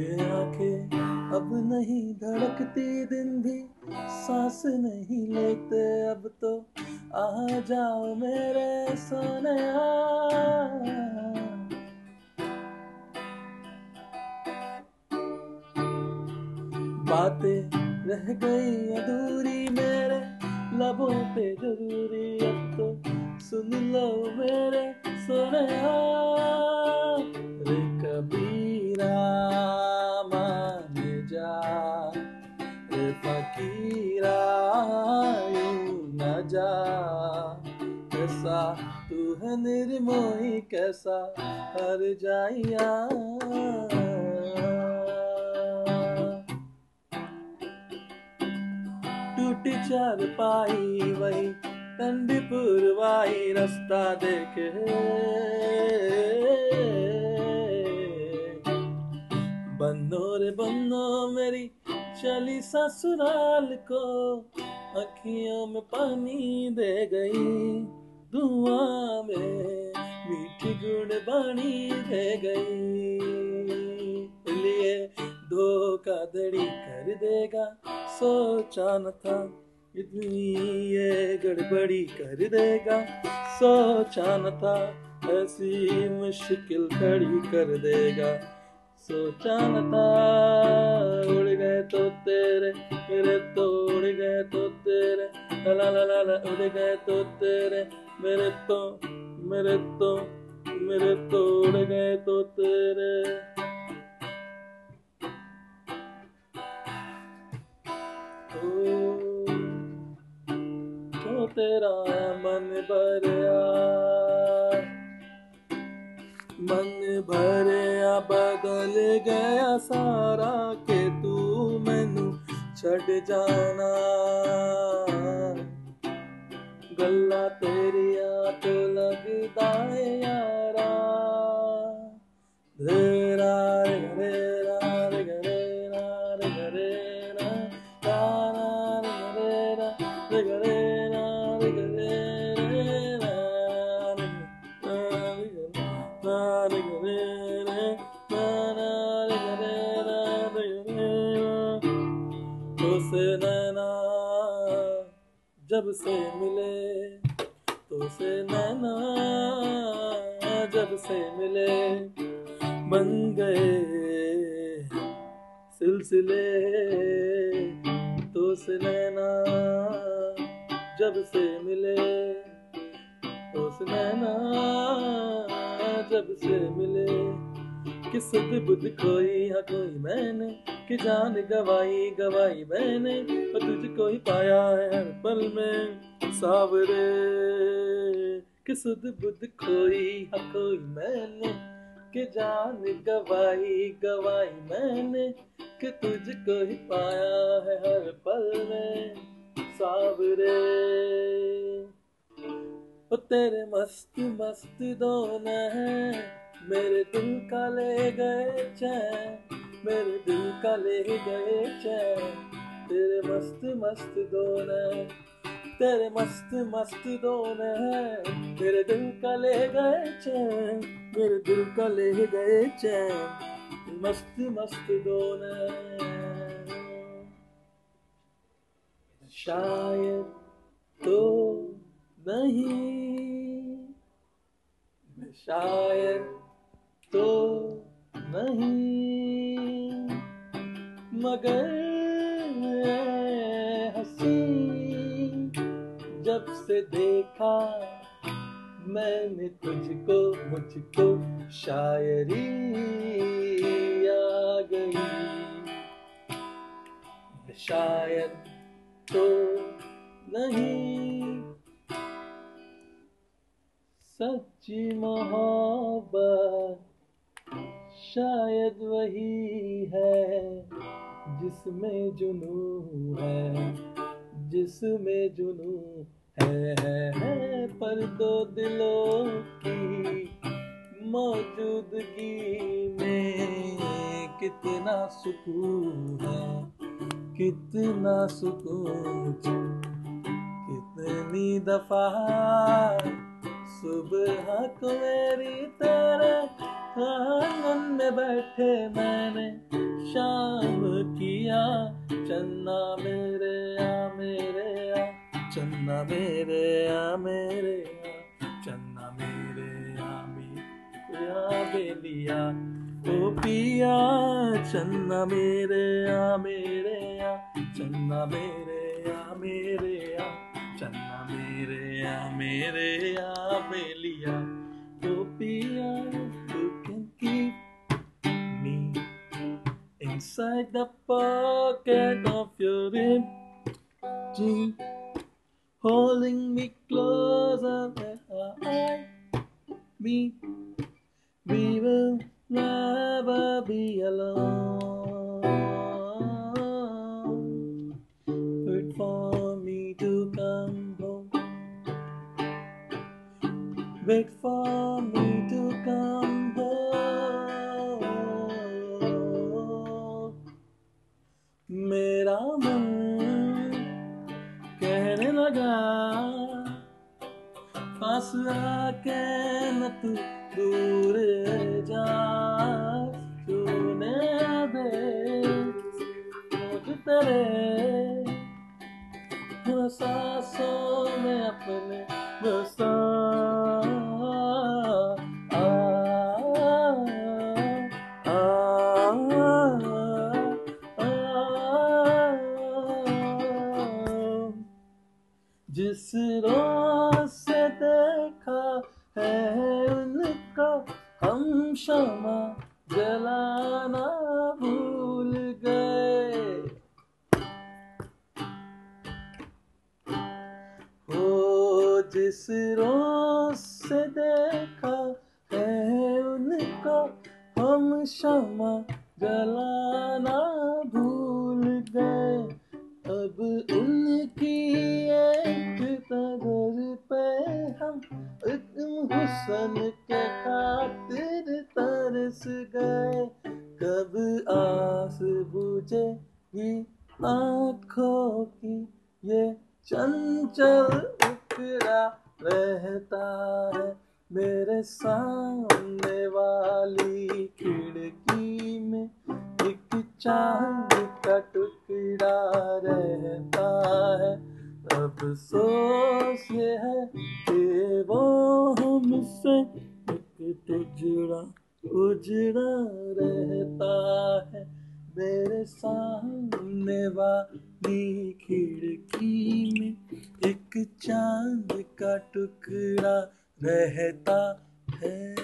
ये आँखें अब नहीं धड़कती दिन भी, सांस नहीं लेते अब तो। आ जाओ मेरे सोने बातें रह गई अधूरी मेरे, लबों पे ज़रूरी अब तो। सुन लो मेरे सोने जा, कैसा? तू है निर्मोही, कैसा? हर जाइया। टूटी चार पाई, वही ठंडी पुरवाई रास्ता देखे। बन्नो रे बनो मेरी चली ससुराल को। अखियों में पानी दे गई धुआँ में मीठी गुड़ बानी दे गई। लिए धोखाधड़ी कर देगा, सोचा न था इतनी ये गड़बड़ी कर देगा। सोचा न था ऐसी मुश्किल खड़ी कर देगा, सोचा न था तो तेरे, मेरे तो उड़ गए तो तेरे। ला ला ला ला उड़ गए तो तेरे। मेरे तो मेरे तो मेरे तो उड़ गए तो तेरे। तो तेरा मन भरया मन भरया, बदल गया सारा। छड़ जाना। गल्ला तेरिया तो लगदा यारा। धेरा जब से मिले तो से नैना जब से मिले बन गए सिलसिले तो से नैना जब से मिले तो से नैना जब से मिले किस बुध खोई हाँ कोई मैंने कि जान गवाई गवाई मैंने, और तुझको ही पाया है हर पल में सावरे। कि सुध बुध खोई हाँ मैंने, कि जान गवाई गवाई मैंने, कि तुझको ही पाया है हर पल में सावरे। ओ तेरे मस्त मस्त दोनों हैं, मेरे दिल का ले गए चैन मेरे दिल का ले गए चैन। तेरे मस्त मस्त दोनों तेरे मस्त मस्त दोनों हैं। मेरे दिल का ले गए चैन। मेरे दिल का ले गए चैन। मस्त मस्त दोनों शायद तो नहीं। शायद तो नहीं। मगर हँसी जब से देखा मैंने तुझको, मुझको शायरी आ गई। शायद तो नहीं सच्ची मोहब्बत शायद वही है। जिसमें जुनू है जिसमें जुनू है, है, है पर दो दिलों की मौजूदगी में कितना सुकून है कितना सुकून कितनी दफ़ा सुबह को मेरी तेरे आँगन में बैठे मैंने शाम किया चन्ना मेरे आ मेरे आ चन्ना मेरे आ मेरे आ चन्ना मेरे आ मेरे आ बेलिया ओ पिया चन्ना मेरे आ मेरे आ चन्ना मेरे आ मेरे आ चन्ना मेरे आ मेरे आ बेलिया inside the pocket of your jean holding me closer I me we will never be alone. Wait for me to come home. Wait for न हम जलाना भूल गए। हो जिस रोज से देखा है उनको हम क्षमा जलाना भूल गए। अब उनकी एक नज़र पे हम हुसन के खातिर तरस गए, कब आस बुझेगी आँखों की? ये चंचल उकड़ा रहता है मेरे सामने वाली खिड़की में। एक चाँद का टुकड़ा रहता है। अफसोस उजड़ा रहता है मेरे सामने वाली खिड़की में एक चाँद का टुकड़ा रहता है।